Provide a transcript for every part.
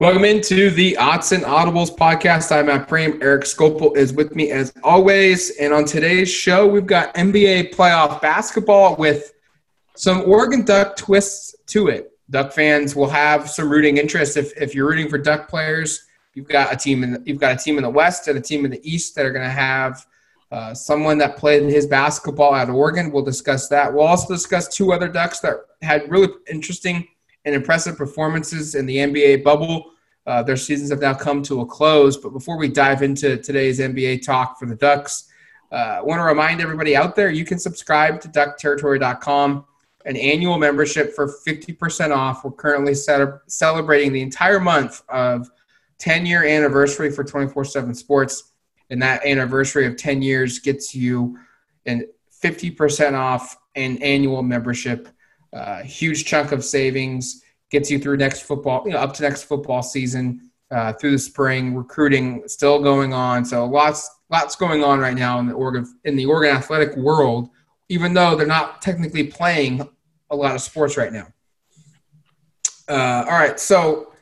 Welcome into the Odds and Audibles podcast. I'm Matt Prehm. Eric Skopil is with me as always. And on today's show, we've got NBA playoff basketball with some Oregon Duck twists to it. Duck fans will have some rooting interest if, if you're rooting for Duck players. You've got a team in the, you've got a team in the West and a team in the East that are going to have uh, someone that played in his basketball at Oregon. We'll discuss that. We'll also discuss two other Ducks that had really interesting and impressive performances in the NBA bubble. Uh, their seasons have now come to a close. But before we dive into today's NBA talk for the Ducks, uh, I want to remind everybody out there you can subscribe to duckterritory.com, an annual membership for 50% off. We're currently ce- celebrating the entire month of 10 year anniversary for 24 7 sports. And that anniversary of 10 years gets you an 50% off an annual membership. Uh, huge chunk of savings gets you through next football, you know, up to next football season, uh, through the spring. Recruiting still going on, so lots lots going on right now in the Oregon in the Oregon athletic world. Even though they're not technically playing a lot of sports right now. Uh, all right, so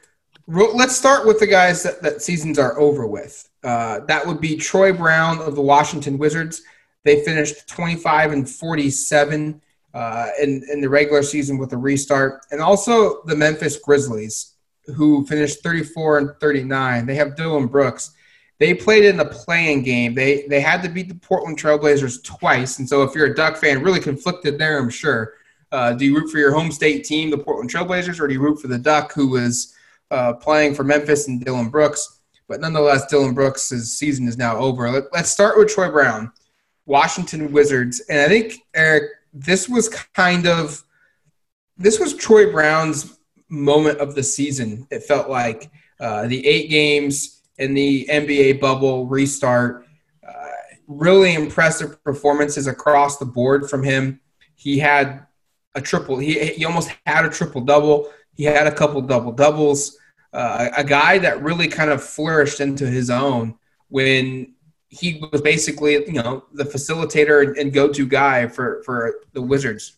let's start with the guys that, that seasons are over with. Uh, that would be Troy Brown of the Washington Wizards. They finished 25 and 47 uh, in, in the regular season with a restart. And also the Memphis Grizzlies, who finished 34 and 39. They have Dillon Brooks. They played in the play in game. They they had to beat the Portland Trailblazers twice. And so if you're a Duck fan, really conflicted there, I'm sure. Uh, do you root for your home state team, the Portland Trailblazers, or do you root for the Duck, who was uh, playing for Memphis and Dillon Brooks? But nonetheless, Dillon Brooks' season is now over. Let, let's start with Troy Brown, Washington Wizards. And I think, Eric, this was kind of this was Troy Brown's moment of the season. It felt like uh, the eight games in the NBA bubble restart. Uh, really impressive performances across the board from him. He had a triple. He, he almost had a triple double. He had a couple double doubles. Uh, a guy that really kind of flourished into his own when he was basically, you know, the facilitator and go-to guy for for the Wizards.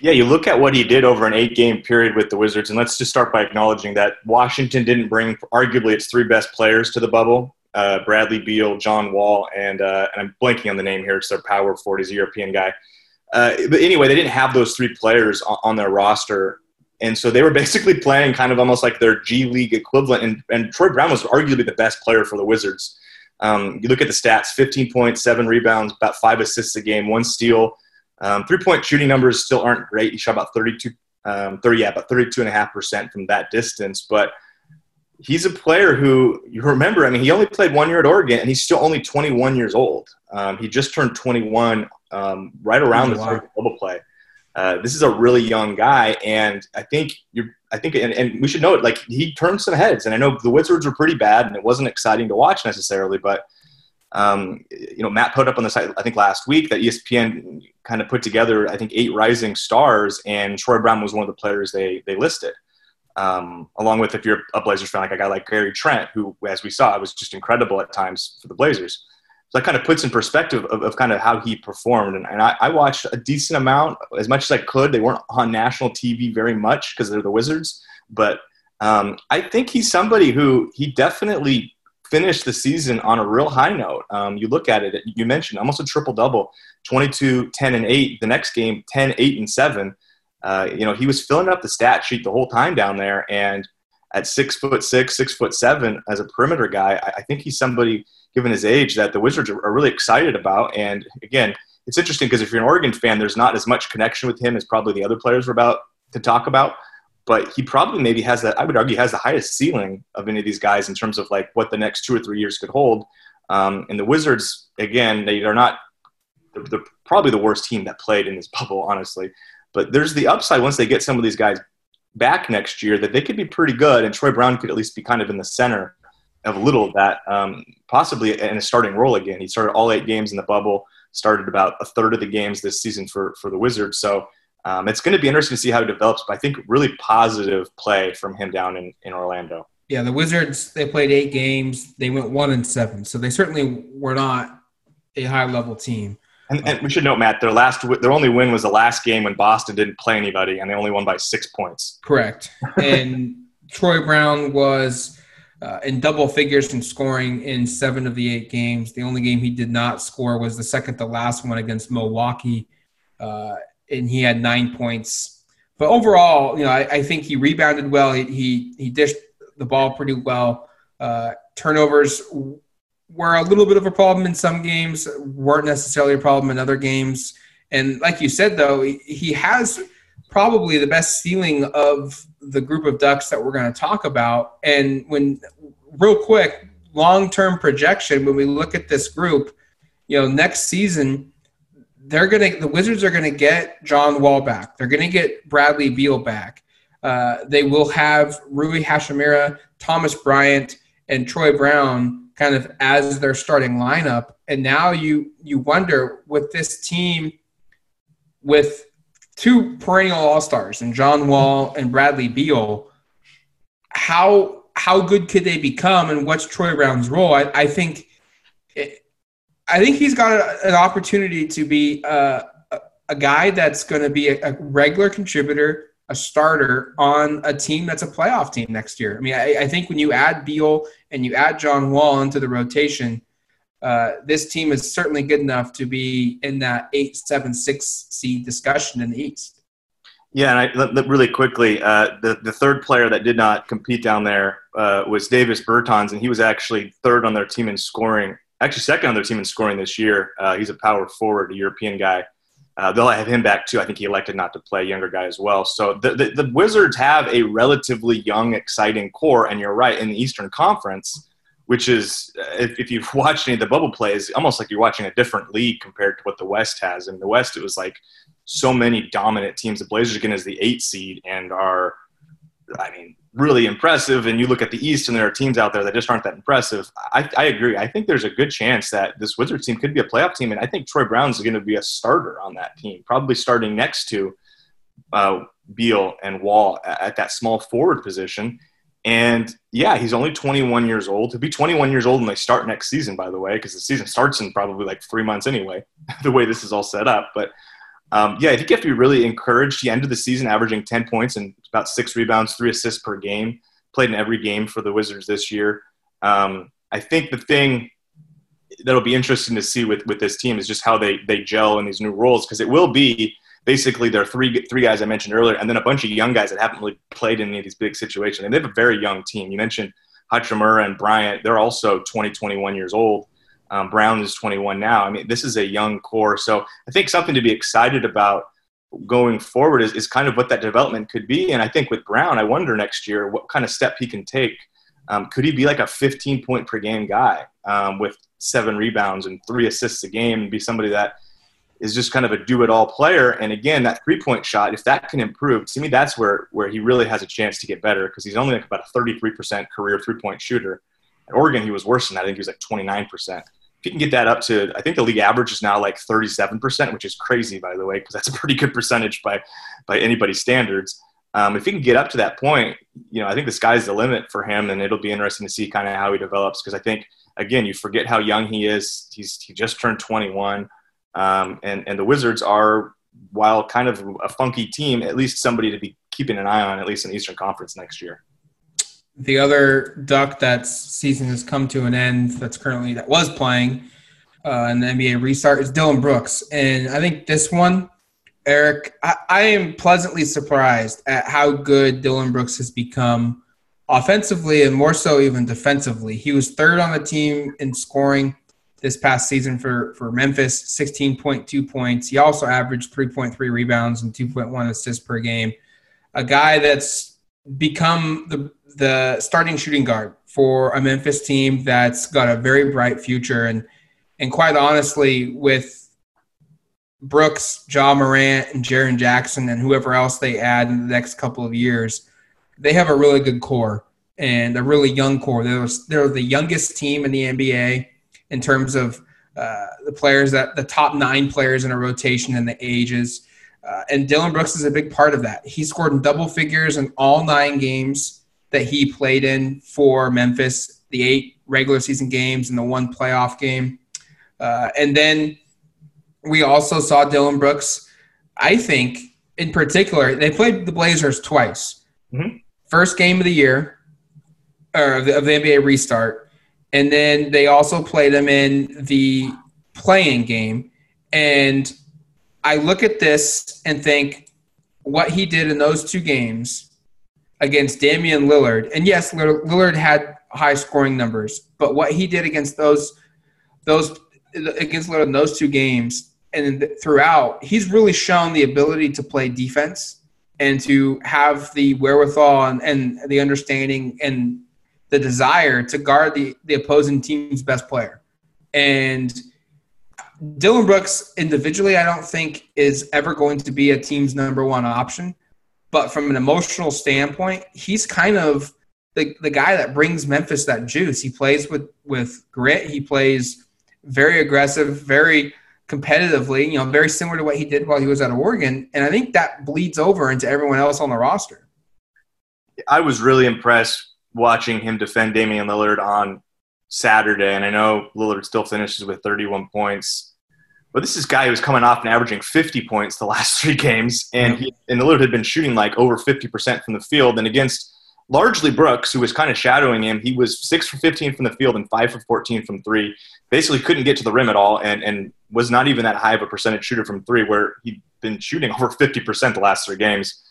Yeah, you look at what he did over an eight-game period with the Wizards, and let's just start by acknowledging that Washington didn't bring arguably its three best players to the bubble: uh, Bradley Beal, John Wall, and, uh, and I'm blanking on the name here. It's their power forward. He's a European guy. Uh, but anyway, they didn't have those three players on, on their roster and so they were basically playing kind of almost like their G League equivalent. And, and Troy Brown was arguably the best player for the Wizards. Um, you look at the stats 15 points, seven rebounds, about five assists a game, one steal. Um, three point shooting numbers still aren't great. He shot about 32, um, 30, yeah, about 32.5% from that distance. But he's a player who you remember, I mean, he only played one year at Oregon and he's still only 21 years old. Um, he just turned 21 um, right around the start of global play. Uh, this is a really young guy, and I think you're. I think, and, and we should know it. Like he turned some heads, and I know the Wizards were pretty bad, and it wasn't exciting to watch necessarily. But um, you know, Matt put up on the site I think last week that ESPN kind of put together I think eight rising stars, and Troy Brown was one of the players they they listed. Um, along with if you're a Blazers fan, like a guy like Gary Trent, who, as we saw, was just incredible at times for the Blazers. So that kind of puts in perspective of, of kind of how he performed. And, and I, I, watched a decent amount, as much as I could. They weren't on national TV very much because they're the Wizards. But um, I think he's somebody who he definitely finished the season on a real high note. Um, you look at it, you mentioned almost a triple double 22, 10, and 8. The next game, 10, 8, and 7. Uh, you know, he was filling up the stat sheet the whole time down there. And at six foot six, six foot seven as a perimeter guy, I, I think he's somebody – given his age, that the Wizards are, really excited about. And again, it's interesting because if you're an Oregon fan, there's not as much connection with him as probably the other players we're about to talk about. But he probably maybe has that, I would argue, has the highest ceiling of any of these guys in terms of like what the next two or three years could hold. Um, and the Wizards, again, they are not, they're, they're probably the worst team that played in this bubble, honestly. But there's the upside once they get some of these guys back next year that they could be pretty good, and Troy Brown could at least be kind of in the center of little of that, um, possibly in a starting role again. He started all eight games in the bubble, started about a third of the games this season for for the Wizards. So um, it's going to be interesting to see how it develops. But I think really positive play from him down in, in Orlando. Yeah, the Wizards they played eight games. They went one and seven, so they certainly were not a high level team. And, and, we should note, Matt, their last their only win was the last game when Boston didn't play anybody, and they only won by six points. Correct. And Troy Brown was uh, in double figures in scoring in seven of the eight games. The only game he did not score was the second to last one against Milwaukee, uh, and he had nine points. But overall, you know, I, I think he rebounded well. He, he, he dished the ball pretty well. Uh, turnovers were a little bit of a problem in some games, weren't necessarily a problem in other games. And like you said, though, he has probably the best ceiling of the group of ducks that we're going to talk about. And when, real quick, long term projection, when we look at this group, you know, next season, they're going to, the Wizards are going to get John Wall back. They're going to get Bradley Beal back. Uh, they will have Rui Hachimura, Thomas Bryant, and Troy Brown kind of as their starting lineup. And now you you wonder with this team with two perennial all stars and John Wall and Bradley Beal, how how good could they become and what's Troy Brown's role? I, I think it, I think he's got a, an opportunity to be a, a, a guy that's going to be a, a regular contributor a starter on a team that's a playoff team next year. I mean, I, I think when you add Beal and you add John Wall into the rotation, uh, this team is certainly good enough to be in that eight, seven, six seed discussion in the East. Yeah, and I, really quickly, uh, the the third player that did not compete down there uh, was Davis Bertans, and he was actually third on their team in scoring. Actually, second on their team in scoring this year. Uh, he's a power forward, a European guy. Uh, they'll have him back too. I think he elected not to play, younger guy as well. So the, the, the, Wizards have a relatively young, exciting core, and you're right in the Eastern Conference, which is uh, if, if you've watched any of the bubble plays, almost like you're watching a different league compared to what the West has. In the West, it was like so many dominant teams. The Blazers again is the eight seed and are, I mean, really impressive and you look at the East and there are teams out there that just aren't that impressive, I, I agree. I think there's a good chance that this Wizards team could be a playoff team. And I think Troy Brown's going to be a starter on that team, probably starting next to uh, Beal and Wall at, at that small forward position. And yeah, he's only 21 years old. He'll be 21 years old when they start next season, by the way, because the season starts in probably like three months anyway, the way this is all set up. But um, yeah, I think you have to be really encouraged. He ended the season averaging 10 points and about six rebounds, three assists per game. Played in every game for the Wizards this year. Um, I think the thing that'll be interesting to see with, with this team is just how they, they gel in these new roles because it will be basically their three three guys I mentioned earlier, and then a bunch of young guys that haven't really played in any of these big situations. And they have a very young team. You mentioned Hachimura and Bryant; they're also 20, 21 years old. Um, Brown is 21 now. I mean, this is a young core. So I think something to be excited about going forward is, is kind of what that development could be. And I think with Brown, I wonder next year what kind of step he can take. Um, could he be like a 15 point per game guy um, with seven rebounds and three assists a game and be somebody that is just kind of a do it all player? And again, that three point shot, if that can improve, to me, that's where, where he really has a chance to get better because he's only like about a 33% career three point shooter. At Oregon, he was worse than that. I think he was like 29% if you can get that up to, I think the league average is now like 37%, which is crazy, by the way, because that's a pretty good percentage by, by anybody's standards. Um, if he can get up to that point, you know, I think the sky's the limit for him, and it'll be interesting to see kind of how he develops. Because I think, again, you forget how young he is. He's he just turned 21, um, and and the Wizards are, while kind of a funky team, at least somebody to be keeping an eye on, at least in the Eastern Conference next year the other Duck that season has come to an end that's currently that was playing uh, in the NBA restart is Dillon Brooks, and I think this one, Eric, I, I am pleasantly surprised at how good Dillon Brooks has become offensively and more so even defensively. He was third on the team in scoring this past season for, for Memphis, 16.2 points. He also averaged 3.3 rebounds and 2.1 assists per game. A guy that's become the the starting shooting guard for a Memphis team that's got a very bright future. And and quite honestly, with Brooks, Ja Morant, and Jaren Jackson, and whoever else they add in the next couple of years, they have a really good core. and a really young core. They're, they're the youngest team in the NBA in terms of uh, the players that the top nine players in a rotation and the ages. Uh, and Dillon Brooks is a big part of that. He scored in double figures in all nine games that he played in for Memphis, the eight regular season games and the one playoff game. Uh, and then we also saw Dillon Brooks, I think, in particular, they played the Blazers twice. Mm-hmm. First game of the year, or of the, of the NBA restart. And then they also played them in the play in game. And I look at this and think what he did in those two games against Damian Lillard, and yes, Lillard had high scoring numbers, but what he did against those those against Lillard in those two games and throughout, he's really shown the ability to play defense and to have the wherewithal and, and the understanding and the desire to guard the, the opposing team's best player. And Dillon Brooks individually, I don't think is ever going to be a team's number one option. But from an emotional standpoint, he's kind of the, the guy that brings Memphis that juice. He plays with, with grit. He plays very aggressive, very competitively, you know, very similar to what he did while he was at Oregon. And I think that bleeds over into everyone else on the roster. I was really impressed watching him defend Damian Lillard on Saturday, and I know Lillard still finishes with 31 points. But this is a guy who was coming off and averaging 50 points the last three games, and he, and Lillard had been shooting like over 50% from the field. And against largely Brooks, who was kind of shadowing him, he was six for 15 from the field and five for 14 from three. Basically, couldn't get to the rim at all, and and was not even that high of a percentage shooter from three, where he'd been shooting over 50% the last three games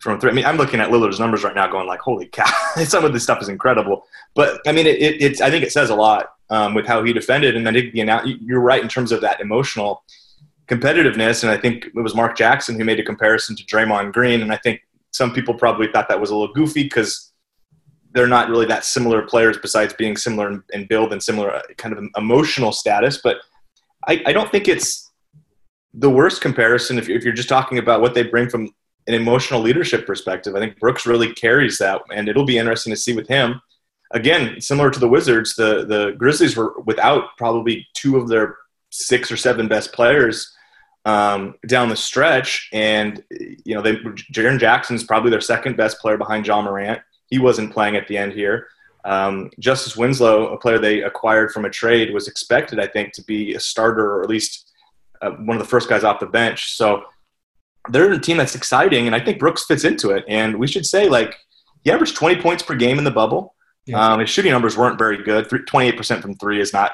from three. I mean, I'm looking at Lillard's numbers right now, going like, "Holy cow!" Some of this stuff is incredible. But I mean, it, it, it's I think it says a lot um, with how he defended, and then it, you know, you're right in terms of that emotional competitiveness. And I think it was Mark Jackson who made a comparison to Draymond Green, and I think some people probably thought that was a little goofy because they're not really that similar players, besides being similar in, in build and similar uh, kind of emotional status. But I, I don't think it's the worst comparison if, if you're just talking about what they bring from an emotional leadership perspective. I think Brooks really carries that, and it'll be interesting to see with him. Again, similar to the Wizards, the the Grizzlies were without probably two of their six or seven best players um, down the stretch, and you know, they Jaren Jackson's probably their second best player behind Ja Morant. He wasn't playing at the end here. Um, Justice Winslow, a player they acquired from a trade, was expected, I think, to be a starter or at least uh, one of the first guys off the bench. So they're a team that's exciting, and I think Brooks fits into it. And we should say, like, he averaged 20 points per game in the bubble. Yeah. Um, his shooting numbers weren't very good. 28% from three is not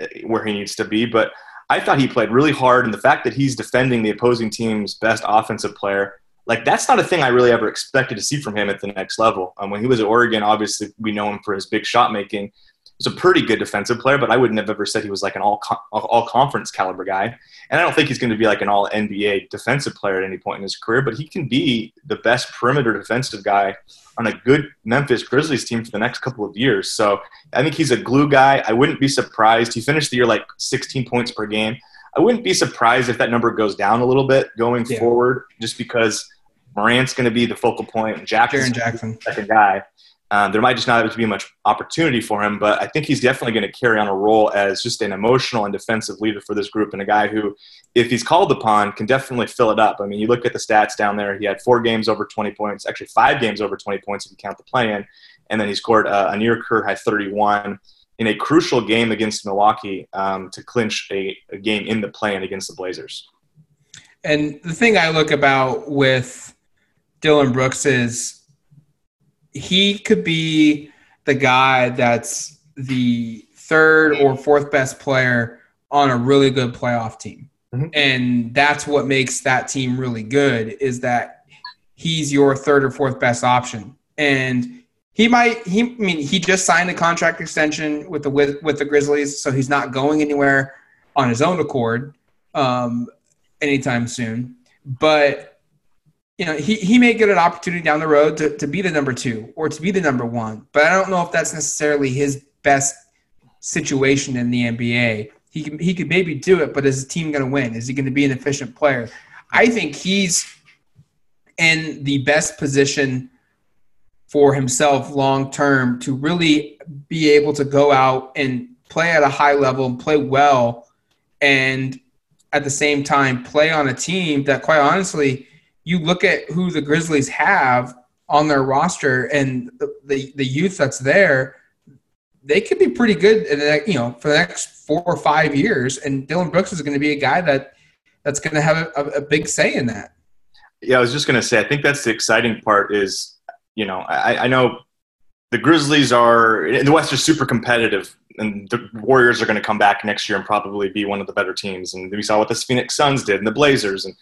uh, where he needs to be, but I thought he played really hard. And the fact that he's defending the opposing team's best offensive player, like, that's not a thing I really ever expected to see from him at the next level. Um, when he was at Oregon, obviously, we know him for his big shot making was a pretty good defensive player, but I wouldn't have ever said he was like an all all conference caliber guy. And I don't think he's going to be like an all NBA defensive player at any point in his career, but he can be the best perimeter defensive guy on a good Memphis Grizzlies team for the next couple of years. So I think he's a glue guy. I wouldn't be surprised. He finished the year like 16 points per game. I wouldn't be surprised if that number goes down a little bit going yeah. forward, just because Morant's going to be the focal point and Jackson's Jackson, second guy. Um, there might just not have to be much opportunity for him, but I think he's definitely going to carry on a role as just an emotional and defensive leader for this group and a guy who, if he's called upon, can definitely fill it up. I mean, you look at the stats down there, he had four games over 20 points, actually five games over 20 points if you count the play in, and then he scored a, a near career high 31 in a crucial game against Milwaukee um, to clinch a, a game in the play in against the Blazers. And the thing I look about with Dillon Brooks is he could be the guy that's the third or fourth best player on a really good playoff team. Mm-hmm. And that's what makes that team really good is that he's your third or fourth best option. And he might he I mean he just signed a contract extension with the with, with the Grizzlies, so he's not going anywhere on his own accord um, anytime soon. But you know, he, he may get an opportunity down the road to, to be the number two or to be the number one, but I don't know if that's necessarily his best situation in the NBA. He can, he could maybe do it, but is his team going to win? Is he going to be an efficient player? I think he's in the best position for himself long term to really be able to go out and play at a high level and play well and at the same time play on a team that quite honestly you look at who the Grizzlies have on their roster and the, the, the youth that's there they could be pretty good the, you know for the next four or five years and Dillon Brooks is going to be a guy that that's going to have a, a, big say in that yeah I was just going to say I think that's the exciting part is you know I, I know the Grizzlies are in the West are super competitive and the Warriors are going to come back next year and probably be one of the better teams. And we saw what the Phoenix Suns did and the Blazers. And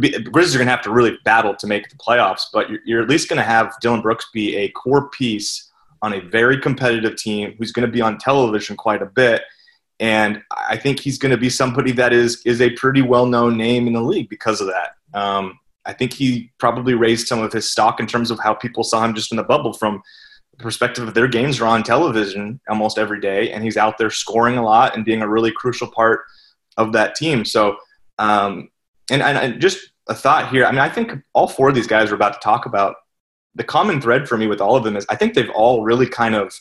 be, the Grizzlies are going to have to really battle to make the playoffs, but you're, you're at least going to have Dillon Brooks be a core piece on a very competitive team who's going to be on television quite a bit. And I think he's going to be somebody that is is a pretty well known name in the league because of that. Um, I think he probably raised some of his stock in terms of how people saw him just in the bubble from the perspective of their games are on television almost every day, and he's out there scoring a lot and being a really crucial part of that team. So, um, and, and just a thought here. I mean, I think all four of these guys we're about to talk about. The common thread for me with all of them is I think they've all really kind of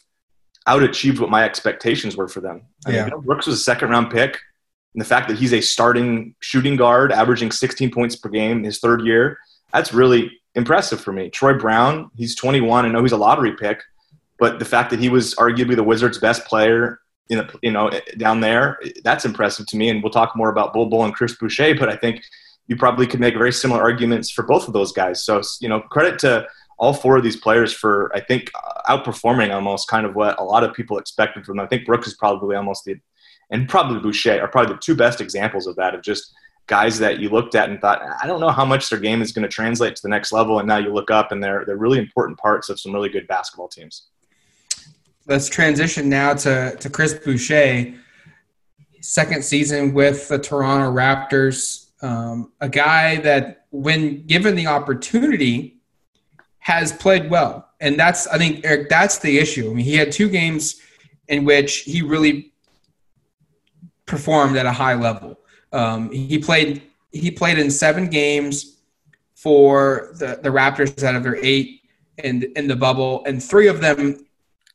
outachieved what my expectations were for them. I yeah. mean, Brooks was a second round pick. And the fact that he's a starting shooting guard, averaging 16 points per game in his third year, that's really impressive for me. Troy Brown, he's 21. I know he's a lottery pick, but the fact that he was arguably the Wizards' best player, in a, you know, down there, that's impressive to me. And we'll talk more about Bol Bol and Chris Boucher, but I think you probably could make very similar arguments for both of those guys. So, you know, credit to all four of these players for, I think, outperforming almost kind of what a lot of people expected from them. I think Brooks is probably almost the, and probably Boucher are probably the two best examples of that, of just – guys that you looked at and thought, I don't know how much their game is going to translate to the next level. And now you look up and they're, they're really important parts of some really good basketball teams. Let's transition now to, to Chris Boucher, second season with the Toronto Raptors. Um, a guy that, when given the opportunity, has played well. And that's, I think, Eric, that's the issue. I mean, he had two games in which he really performed at a high level. Um, he played he played in seven games for the, the Raptors out of their eight in in the bubble, and three of them,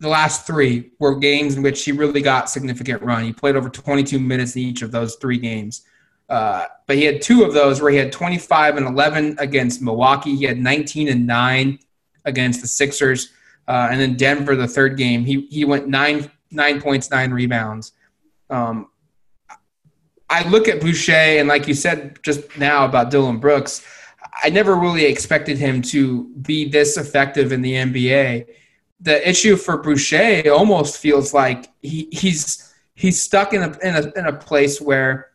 the last three, were games in which he really got significant run. He played over 22 minutes in each of those three games. Uh, but he had two of those where he had 25 and 11 against Milwaukee. He had 19 and 9 against the Sixers. Uh, and then Denver, the third game, he, he went nine, nine points, nine rebounds. Um, I look at Boucher, and like you said just now about Dillon Brooks, I never really expected him to be this effective in the NBA. The issue for Boucher almost feels like he, he's he's stuck in a, in a in a place where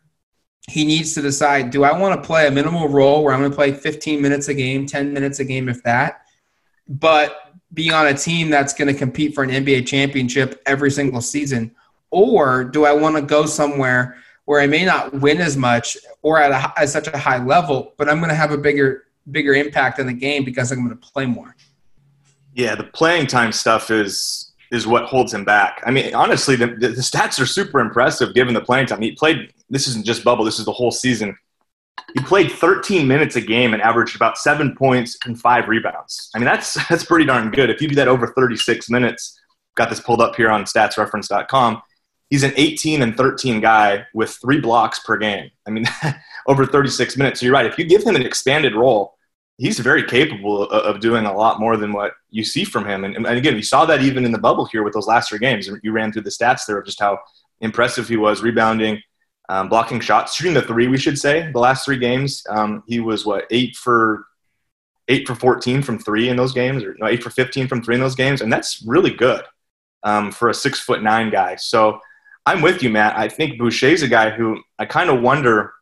he needs to decide: Do I want to play a minimal role where I'm going to play 15 minutes a game, 10 minutes a game, if that, but be on a team that's going to compete for an NBA championship every single season, or do I want to go somewhere? where I may not win as much or at, a, at such a high level, but I'm going to have a bigger bigger impact in the game because I'm going to play more. Yeah, the playing time stuff is is what holds him back. I mean, honestly, the, the, stats are super impressive given the playing time. He played. This isn't just bubble. This is the whole season. He played 13 minutes a game and averaged about seven points and five rebounds. I mean, that's that's pretty darn good. If you do that over 36 minutes, got this pulled up here on StatsReference.com he's an 18 and 13 guy with three blocks per game. I mean, over 36 minutes. So you're right. If you give him an expanded role, he's very capable of doing a lot more than what you see from him. And, and again, you saw that even in the bubble here with those last three games. You ran through the stats there of just how impressive he was rebounding, um, blocking shots, shooting the three, we should say. The last three games, um, he was what, eight for. Eight for 14 from three in those games, or no, eight for 15 from three in those games, and that's really good um, for a six foot nine guy. So I'm with you, Matt. I think Boucher's a guy who I kind of wonder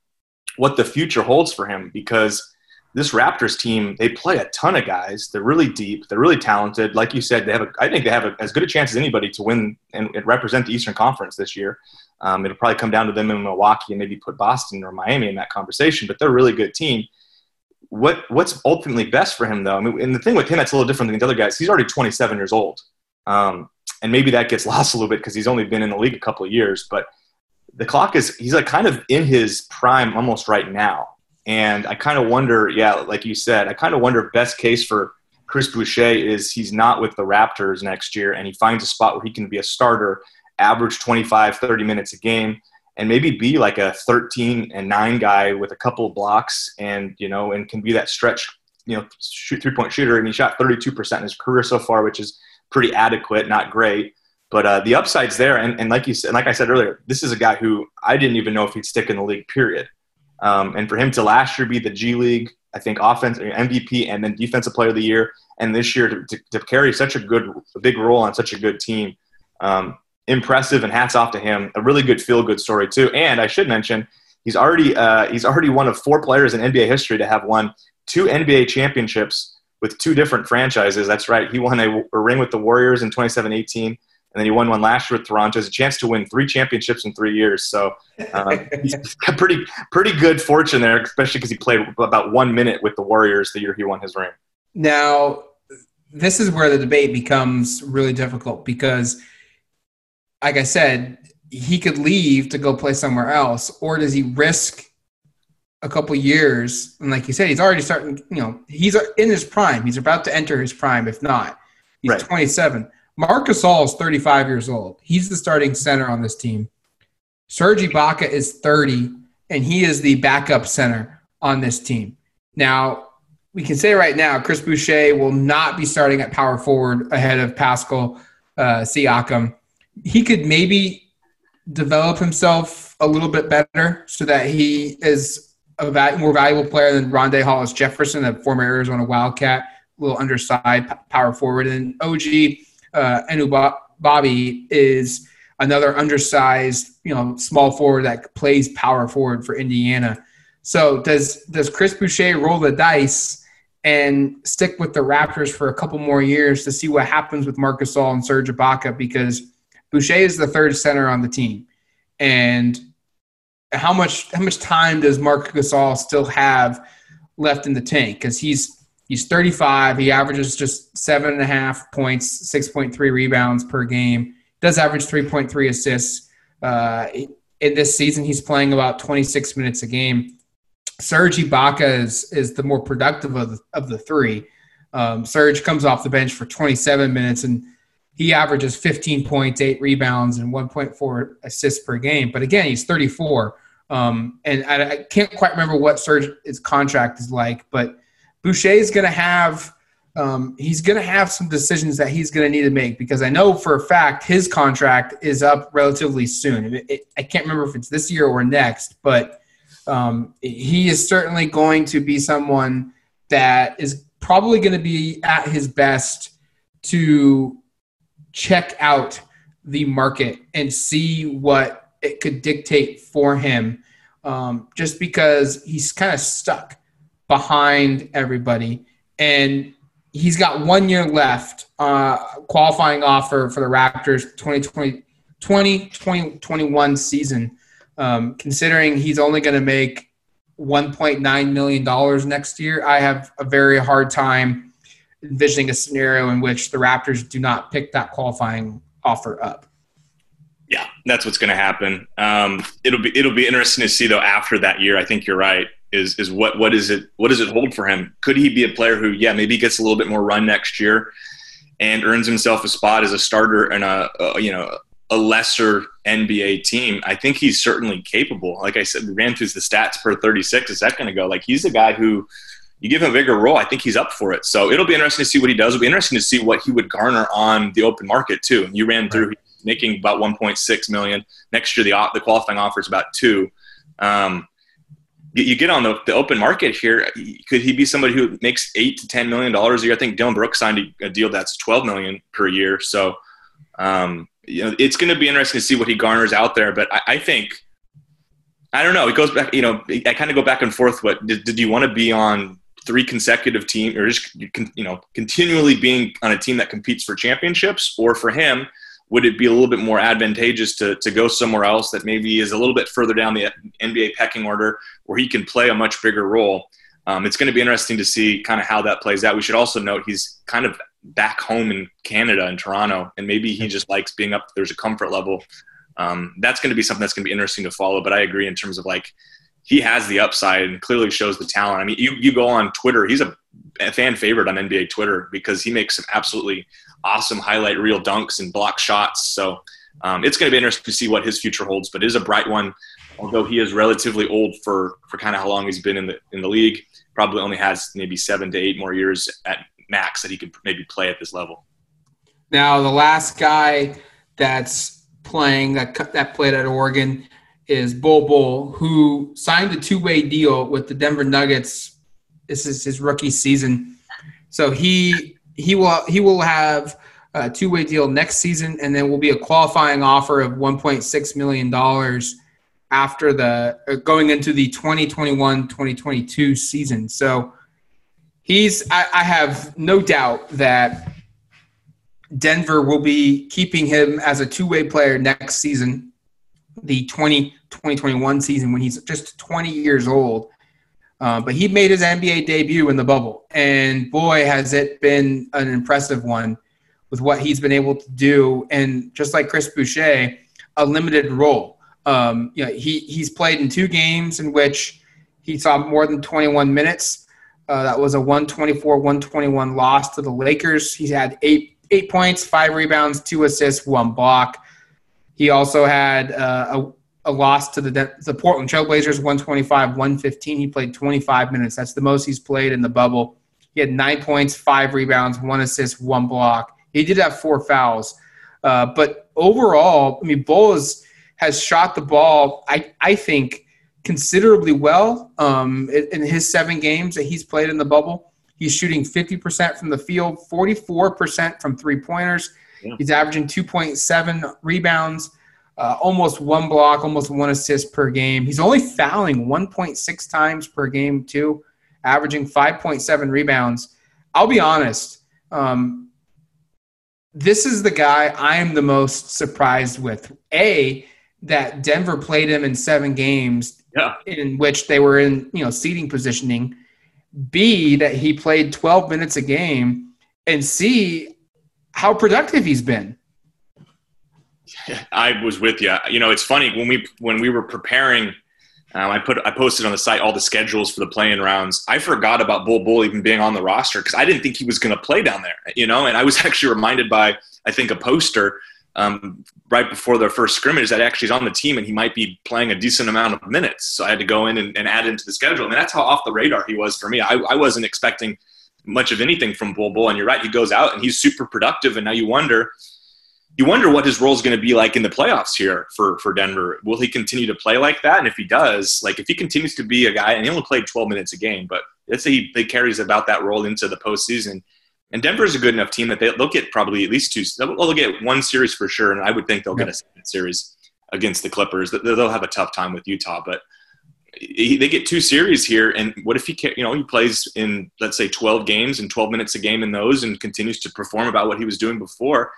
what the future holds for him because this Raptors team, they play a ton of guys. They're really deep. They're really talented. Like you said, they have. A, I think they have a, as good a chance as anybody to win and, and represent the Eastern Conference this year. Um, it'll probably come down to them in Milwaukee and maybe put Boston or Miami in that conversation. But they're a really good team. What What's ultimately best for him, though? I mean, and the thing with him that's a little different than the other guys. He's already 27 years old. Um, and maybe that gets lost a little bit because he's only been in the league a couple of years. But the clock is he's like kind of in his prime almost right now, and I kind of wonder, yeah, like you said, I kind of wonder best case for Chris Boucher is he's not with the Raptors next year, and he finds a spot where he can be a starter, average 25, 30 minutes a game, and maybe be like a 13 and 9 guy with a couple of blocks and, you know, and can be that stretch, you know, shoot three point shooter. And he shot 32% in his career so far, which is pretty adequate, not great. But uh, the upside's there, and, and like you said, like I said earlier, this is a guy who I didn't even know if he'd stick in the league. Period. Um, and for him to last year be the G League, I think offense MVP and then defensive player of the year, and this year to, to, to carry such a good, a big role on such a good team, um, impressive. And hats off to him. A really good feel good story too. And I should mention he's already uh, he's already one of four players in NBA history to have won two NBA championships with two different franchises. That's right. He won a, a ring with the Warriors in 27-18 and then he won one last year with Toronto. Has a chance to win three championships in three years. So uh, he's got pretty pretty good fortune there, especially because he played about one minute with the Warriors the year he won his ring. Now, this is where the debate becomes really difficult because, like I said, he could leave to go play somewhere else, or does he risk a couple years? And like you said, he's already starting. You know, he's in his prime. He's about to enter his prime. If not, he's right. 27 Marc Gasol is 35 years old. He's the starting center on this team. Serge Ibaka is 30, and he is the backup center on this team. Now, we can say right now, Chris Boucher will not be starting at power forward ahead of Pascal uh, Siakam. He could maybe develop himself a little bit better so that he is a more valuable player than Rondae Hollis Jefferson, a former Arizona Wildcat, a little underside power forward. And OG uh, Anunoby is another undersized, you know, small forward that plays power forward for Indiana. So does does Chris Boucher roll the dice and stick with the Raptors for a couple more years to see what happens with Marc Gasol and Serge Ibaka because Boucher is the third center on the team, and how much how much time does Marc Gasol still have left in the tank? Because he's He's 35. He averages just seven and a half points, 6.3 rebounds per game. Does average 3.3 assists. Uh, in this season, he's playing about 26 minutes a game. Serge Ibaka is is the more productive of the, of the three. Um, Serge comes off the bench for 27 minutes and he averages 15 points, eight rebounds, and 1.4 assists per game. But again, he's 34. Um, and I, I, can't quite remember what Serge's contract is like, but Boucher is going to have um, he's going to have some decisions that he's going to need to make because I know for a fact his contract is up relatively soon. It, it, I can't remember if it's this year or next, but um, he is certainly going to be someone that is probably going to be at his best to check out the market and see what it could dictate for him um, just because he's kind of stuck behind everybody. And he's got one year left, uh, qualifying offer for the Raptors 2020, 2021 season. Um, considering he's only going to make $1.9 million next year, I have a very hard time envisioning a scenario in which the Raptors do not pick that qualifying offer up. Yeah, that's what's going to happen. Um, it'll be it'll be interesting to see though after that year. I think you're right is is what what is it what does it hold for him? Could he be a player who yeah maybe gets a little bit more run next year and earns himself a spot as a starter in a, a you know a lesser NBA team? I think he's certainly capable. Like I said, we ran through the stats per 36 a second ago. Like he's a guy who you give him a bigger role, I think he's up for it. So it'll be interesting to see what he does. It'll be interesting to see what he would garner on the open market too. You ran through making about 1.6 million next year. The the qualifying offer is about two. Um, you get on the, the open market here. Could he be somebody who makes eight to ten million dollars a year? I think Dillon Brooks signed a, deal that's twelve million per year. So, um, you know, it's going to be interesting to see what he garners out there. But I, I think, I don't know. It goes back. You know, I kind of go back and forth. What did, did you want to be on three consecutive teams, or just you know, continually being on a team that competes for championships, or for him? Would it be a little bit more advantageous to, to go somewhere else that maybe is a little bit further down the NBA pecking order where he can play a much bigger role? Um, it's going to be interesting to see kind of how that plays out. We should also note he's kind of back home in Canada in Toronto, and maybe he just likes being up. There's a comfort level. Um, that's going to be something that's going to be interesting to follow. But I agree in terms of like he has the upside and clearly shows the talent. I mean, you, you go on Twitter, he's a fan favorite on NBA Twitter because he makes some absolutely awesome highlight reel dunks and block shots. So um, it's going to be interesting to see what his future holds, but it is a bright one. Although he is relatively old for, for kind of how long he's been in the in the league, probably only has maybe seven to eight more years at max that he could maybe play at this level. Now, the last guy that's playing that that played at Oregon is Bol Bol, who signed a two way deal with the Denver Nuggets. This is his rookie season, so he he will he will have a two way deal next season, and then will be a qualifying offer of one point six million dollars after the uh, going into the 2021-2022 season. So he's I, I have no doubt that Denver will be keeping him as a two way player next season, the 20, 2021 season, when he's just 20 years old. Uh, but he made his NBA debut in the bubble, and boy, has it been an impressive one with what he's been able to do. And just like Chris Boucher, a limited role. Um, you know, he, he's played in two games in which he saw more than 21 minutes. Uh, that was a 124 121 loss to the Lakers. He's had eight eight points, five rebounds, two assists, one block. He also had uh, a, a loss to the the Portland Trailblazers, 125, 115. He played 25 minutes. That's the most he's played in the bubble. He had nine points, five rebounds, one assist, one block. He did have four fouls. Uh, but overall, I mean, Bowles has shot the ball, I, I think, considerably well um, in, in his seven games that he's played in the bubble. He's shooting 50% from the field, 44% from three pointers. Yeah. He's averaging 2.7 rebounds, uh, almost one block, almost one assist per game. He's only fouling 1.6 times per game, too, averaging 5.7 rebounds. I'll be honest. Um, this is the guy I am the most surprised with. A, that Denver played him in seven games yeah. in which they were in, you know, seating positioning B, that he played 12 minutes a game, and C, how productive he's been. I was with you. You know, it's funny when we when we were preparing. Um, I put I posted on the site all the schedules for the play in rounds. I forgot about Bol Bol even being on the roster because I didn't think he was going to play down there. You know, and I was actually reminded by I think a poster um, right before their first scrimmage that actually is on the team and he might be playing a decent amount of minutes. So I had to go in and, and add into the schedule. I mean, that's how off the radar he was for me. I, I wasn't expecting much of anything from Bol Bol. And you're right, he goes out and he's super productive. And now you wonder, you wonder what his role is going to be like in the playoffs here for, for Denver. Will he continue to play like that? And if he does, like if he continues to be a guy, and he only played 12 minutes a game, but let's say he, he carries about that role into the postseason – and Denver is a good enough team that they, will get probably at least two. They'll, get one series for sure, and I would think they'll get a second series against the Clippers. They'll have a tough time with Utah, but they get two series here. And what if he, you know, he plays in let's say 12 games and 12 minutes a game in those, and continues to perform about what he was doing before?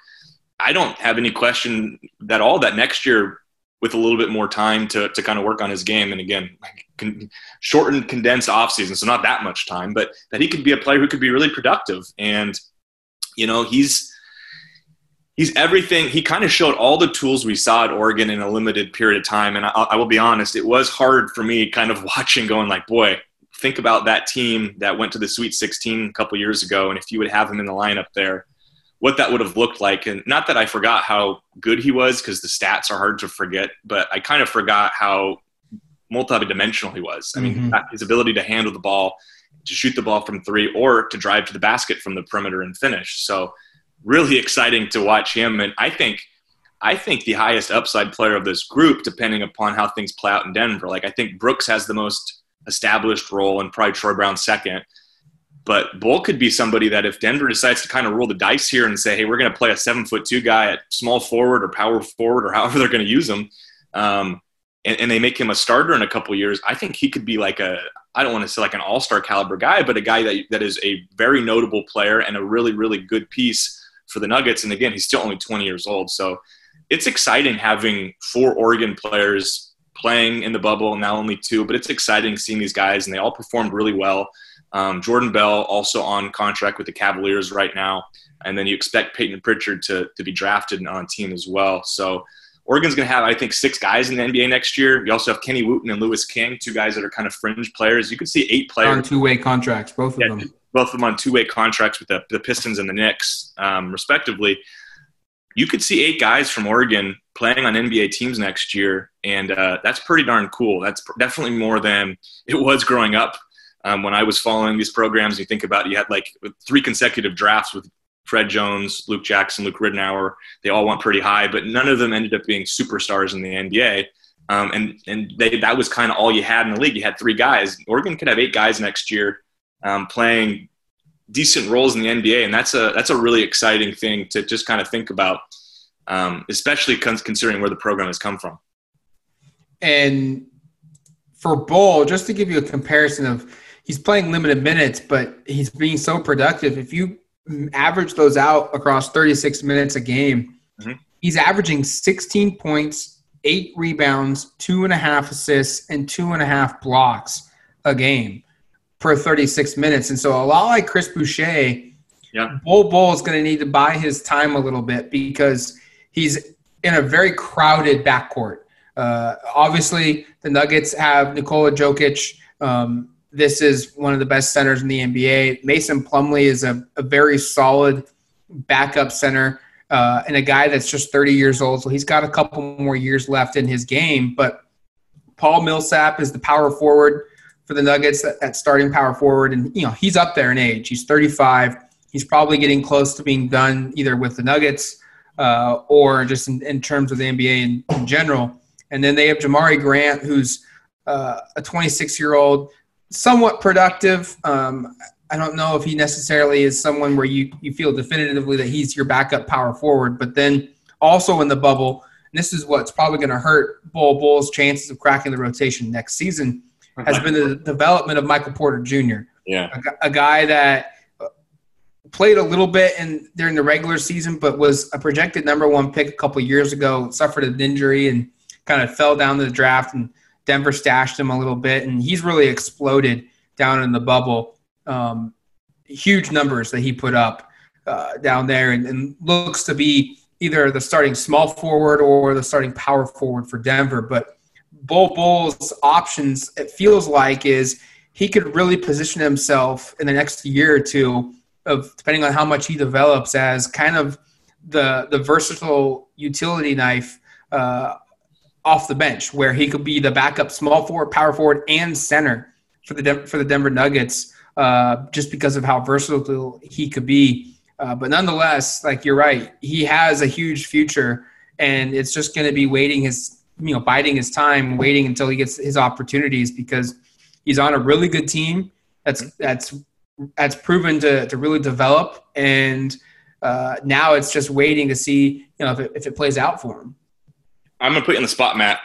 I don't have any question at all that next year with a little bit more time to, to kind of work on his game. And again, con- shortened, condensed offseason, so not that much time, but that he could be a player who could be really productive. And, you know, he's he's everything. He kind of showed all the tools we saw at Oregon in a limited period of time. And I, I will be honest, it was hard for me kind of watching, going like, boy, think about that team that went to the Sweet 16 a couple years ago. And if you would have him in the lineup there, what that would have looked like. And not that I forgot how good he was because the stats are hard to forget, but I kind of forgot how multidimensional he was. I mean, mm-hmm. his ability to handle the ball, to shoot the ball from three, or to drive to the basket from the perimeter and finish. So, really exciting to watch him. And I think. I think the highest upside player of this group, depending upon how things play out in Denver. Like I think Brooks has the most established role, and probably Troy Brown second. But Bol could be somebody that if Denver decides to kind of roll the dice here and say, hey, we're going to play a seven foot two guy at small forward or power forward or however they're going to use him, um, and, and, they make him a starter in a couple years, I think he could be like a, I don't want to say like an all star caliber guy, but a guy that, that is a very notable player and a really, really good piece for the Nuggets. And again, he's still only 20 years old. So it's exciting having four Oregon players playing in the bubble, now only two, but it's exciting seeing these guys, and they all performed really well. Um, Jordan Bell also on contract with the Cavaliers right now, and then you expect Payton Pritchard to to be drafted on a team as well. So Oregon's going to have, I think, six guys in the NBA next year. You also have Kenny Wooten and Louis King, two guys that are kind of fringe players. You could see eight players on two-way contracts, both of yeah, them. both of them on two way contracts with the, the Pistons and the Knicks, um, respectively. You could see eight guys from Oregon playing on NBA teams next year, and uh, that's pretty darn cool. That's definitely more than it was growing up. Um, when I was following these programs, you think about you had like three consecutive drafts with Fred Jones, Luke Jackson, Luke Ridnour. They all went pretty high, but none of them ended up being superstars in the NBA. Um, and and they, that was kind of all you had in the league. You had three guys. Oregon could have eight guys next year um, playing decent roles in the NBA, and that's a that's a really exciting thing to just kind of think about, um, especially considering where the program has come from. And for Bol, just to give you a comparison of, he's playing limited minutes, but he's being so productive. If you average those out across 36 minutes a game, mm-hmm. he's averaging 16 points, eight rebounds, two and a half assists, and two and a half blocks a game per 36 minutes. And so a lot like Chris Boucher, yeah. Bol Bol is going to need to buy his time a little bit because he's in a very crowded backcourt. Uh, obviously, the Nuggets have Nikola Jokic. Um, this is one of the best centers in the NBA. Mason Plumlee is a, a very solid backup center uh, and a guy that's just 30 years old. So he's got a couple more years left in his game. But Paul Millsap is the power forward for the Nuggets at, at starting power forward, and you know he's up there in age. He's 35. He's probably getting close to being done either with the Nuggets uh, or just in, in, terms of the NBA in, in, general. And then they have Jerami Grant, who's uh, a 26 year old, somewhat productive. Um, I don't know if he necessarily is someone where you, you feel definitively that he's your backup power forward, but then also in the bubble, this is what's probably going to hurt Bol Bol's chances of cracking the rotation next season has been the development of Michael Porter Jr. Yeah, a, a, guy that played a little bit in during the regular season, but was a projected number one pick a couple years ago. Suffered an injury and kind of fell down the draft, and Denver stashed him a little bit, and he's really exploded down in the bubble. Um, huge numbers that he put up uh, down there, and, and looks to be either the starting small forward or the starting power forward for Denver, but Bol Bol's options, it feels like, is he could really position himself in the next year or two of depending on how much he develops as kind of the the versatile utility knife uh, off the bench, where he could be the backup small forward, power forward, and center for the for the Denver Nuggets, uh, just because of how versatile he could be. Uh, but nonetheless, like you're right, he has a huge future, and it's just going to be waiting his you know biding his time, waiting until he gets his opportunities because he's on a really good team that's that's that's proven to to really develop, and uh, now it's just waiting to see you know if it, if it plays out for him. I'm gonna put you on the spot, Matt.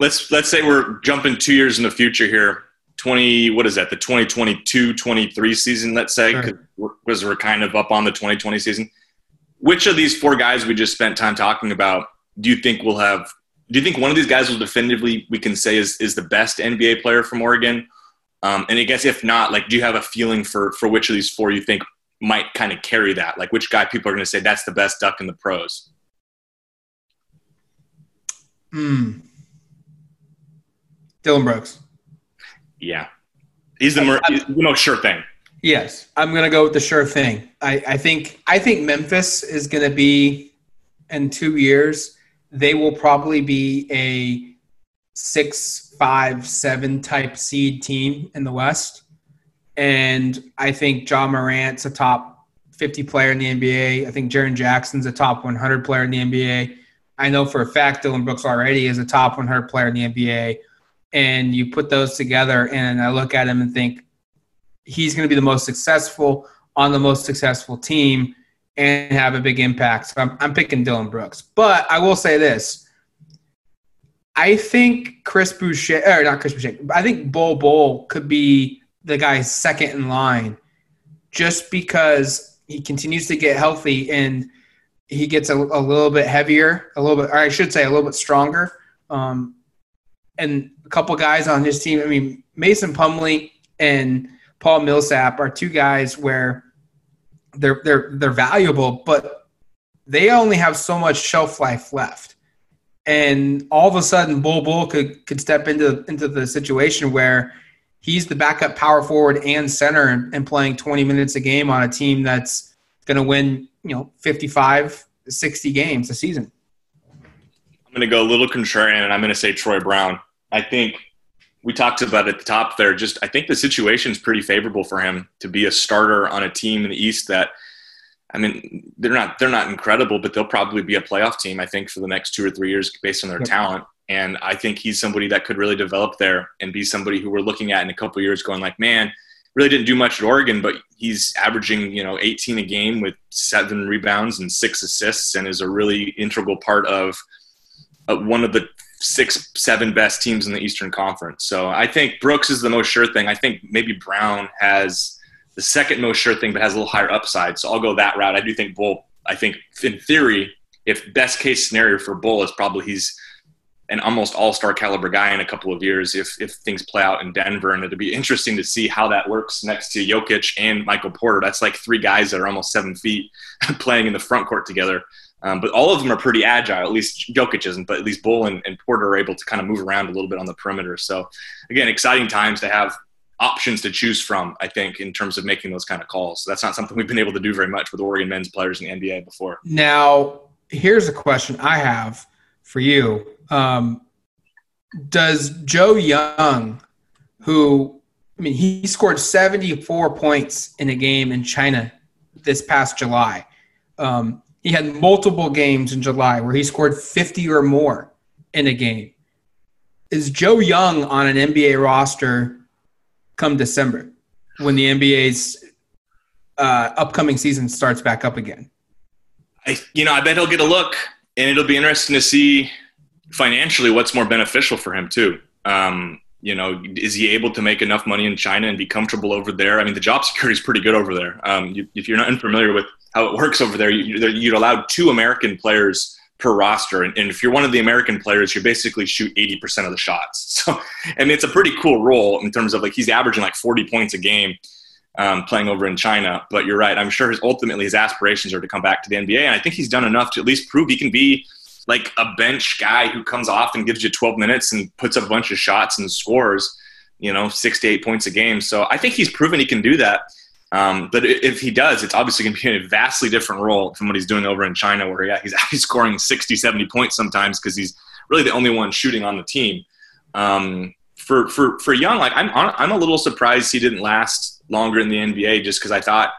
Let's let's say we're jumping two years in the future here. 20 what is that the 2022 23 season let's say because we're kind of up on the 2020 season which of these four guys we just spent time talking about do you think will have do you think one of these guys will definitively we can say is is the best NBA player from Oregon? Um, and I guess if not, like, do you have a feeling for for which of these four you think might kind of carry that? Like, which guy people are going to say that's the best duck in the pros? Hmm. Dillon Brooks. Yeah, he's the, mer- he's the most sure thing. Yes, I'm gonna go with the sure thing. I, I think I think Memphis is gonna be in two years they will probably be a six, five, seven type seed team in the West. And I think Ja Morant's a top 50 player in the NBA. I think Jaren Jackson's a top 100 player in the NBA. I know for a fact Dillon Brooks already is a top 100 player in the NBA. And you put those together, and I look at him and think he's going to be the most successful on the most successful team and have a big impact. So I'm, I'm picking Dillon Brooks. But I will say this. I think Chris Boucher, or not Chris Boucher, I think Bol Bol could be the guy second in line just because he continues to get healthy and he gets a, a little bit heavier, a little bit, or I should say a little bit stronger. Um, and a couple guys on his team, I mean, Mason Plumlee and Paul Millsap are two guys where they're they're they're valuable, but they only have so much shelf life left. And all of a sudden, Bol Bol could could step into into the situation where he's the backup power forward and center and, and playing 20 minutes a game on a team that's going to win, you know, 55, 60 games a season. I'm going to go a little contrarian and I'm going to say Troy Brown. I think we talked about at the top there. Just I think the situation is pretty favorable for him to be a starter on a team in the East that. I mean, they're not they're not incredible, but they'll probably be a playoff team. I think for the next two or three years, based on their yep. talent. And I think he's somebody that could really develop there and be somebody who we're looking at in a couple years, going like, man, really didn't do much at Oregon, but he's averaging you know 18 a game with seven rebounds and six assists, and is a really integral part of uh, one of the six, seven best teams in the Eastern Conference. So I think Brooks is the most sure thing. I think maybe Brown has the second most sure thing, but has a little higher upside. So I'll go that route. I do think Bol. I think in theory, if best case scenario for Bol is probably he's an almost all star caliber guy in a couple of years if if things play out in Denver, and it'll be interesting to see how that works next to Jokic and Michael Porter. That's like three guys that are almost seven feet playing in the front court together. Um, but all of them are pretty agile. At least Jokic isn't, but at least Bol and, and, Porter are able to kind of move around a little bit on the perimeter. So, again, exciting times to have options to choose from. I think in terms of making those kind of calls. That's not something we've been able to do very much with Oregon men's players in the NBA before. Now, here's a question I have for you. Um, does Joe Young, who I mean, he scored 74 points in a game in China this past July. Um, he had multiple games in July where he scored 50 or more in a game. Is Joe Young on an NBA roster come December when the NBA's uh, upcoming season starts back up again? I, you know, I bet he'll get a look, and it'll be interesting to see financially what's more beneficial for him too. Um, you know, is he able to make enough money in China and be comfortable over there? I mean, the job security is pretty good over there. Um, you, if you're not unfamiliar with how it works over there. You, you'd allow two American players per roster, and, and, if you're one of the American players, you basically shoot 80% of the shots. So, I mean, it's a pretty cool role in terms of like he's averaging like 40 points a game. Um, playing over in China, but you're right. I'm sure his ultimately his aspirations are to come back to the NBA, and I think he's done enough to at least prove he can be like a bench guy who comes off and gives you 12 minutes and puts up a bunch of shots and scores, you know, six to eight points a game. So I think he's proven he can do that. Um, but if he does, it's obviously going to be in a vastly different role from what he's doing over in China, where yeah, he's actually scoring 60, 70 points sometimes because he's really the only one shooting on the team. Um, for, for, for Young, like I'm, I'm a little surprised he didn't last longer in the NBA just because I thought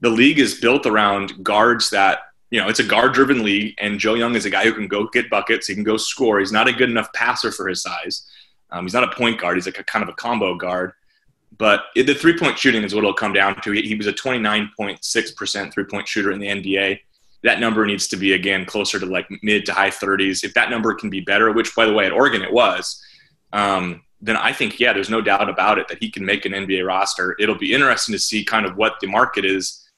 the league is built around guards that, you know, it's a guard driven league. And Joe Young is a guy who can go get buckets. He can go score. He's not a good enough passer for his size. Um, he's not a point guard. He's like a kind of a combo guard. But the three point shooting is what it'll come down to. He was a 29.6% three point shooter in the NBA. That number needs to be, again, closer to like mid to high 30s. If that number can be better, which, by the way, at Oregon it was, um, then I think, yeah, there's no doubt about it that he can make an NBA roster. It'll be interesting to see kind of what the market is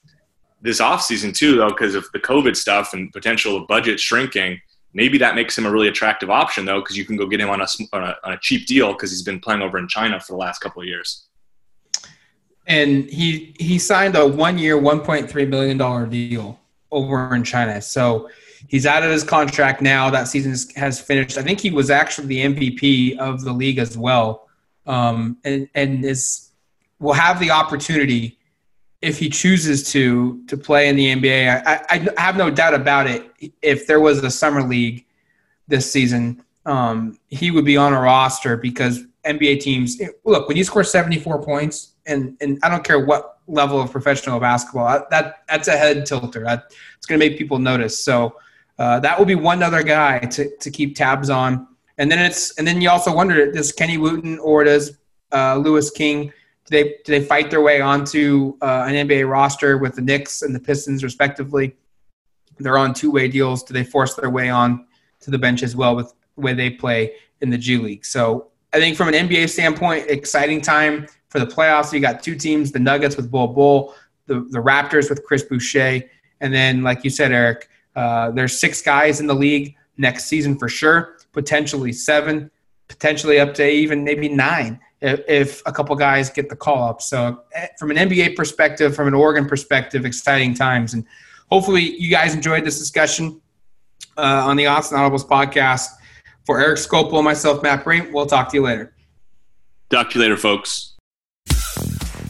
this offseason, too, though, because of the COVID stuff and potential of budget shrinking. Maybe that makes him a really attractive option, though, because you can go get him on a, on a, on a cheap deal because he's been playing over in China for the last couple of years and he he signed a one year, one point three million dollar deal over in China. So he's out of his contract now. That season has finished. I think he was actually the MVP of the league as well, um, and and is will have the opportunity if he chooses to to play in the NBA. I, I have no doubt about it. If there was a summer league this season, um, he would be on a roster because NBA teams look when you score seventy four points and and I don't care what level of professional basketball. That that's a head tilter. That, it's going to make people notice. So uh, that will be one other guy to to keep tabs on. And then it's and then you also wonder does Kenny Wooten or does uh, Louis King do they do they fight their way onto uh, an NBA roster with the Knicks and the Pistons respectively? They're on two way deals. Do they force their way on to the bench as well with the way they play in the G League? So I think from an NBA standpoint, exciting time for the playoffs. You got two teams: the Nuggets with Bol Bol, the the Raptors with Chris Boucher, and then, like you said, Eric, uh, there's six guys in the league next season for sure. Potentially seven, potentially up to even maybe nine if, if a couple guys get the call up. So, eh, from an NBA perspective, from an Oregon perspective, exciting times, and hopefully you guys enjoyed this discussion uh, on the Autzen Audibles podcast. For Eric Skopil and myself, Matt Breen, we'll talk to you later. Talk to you later, folks.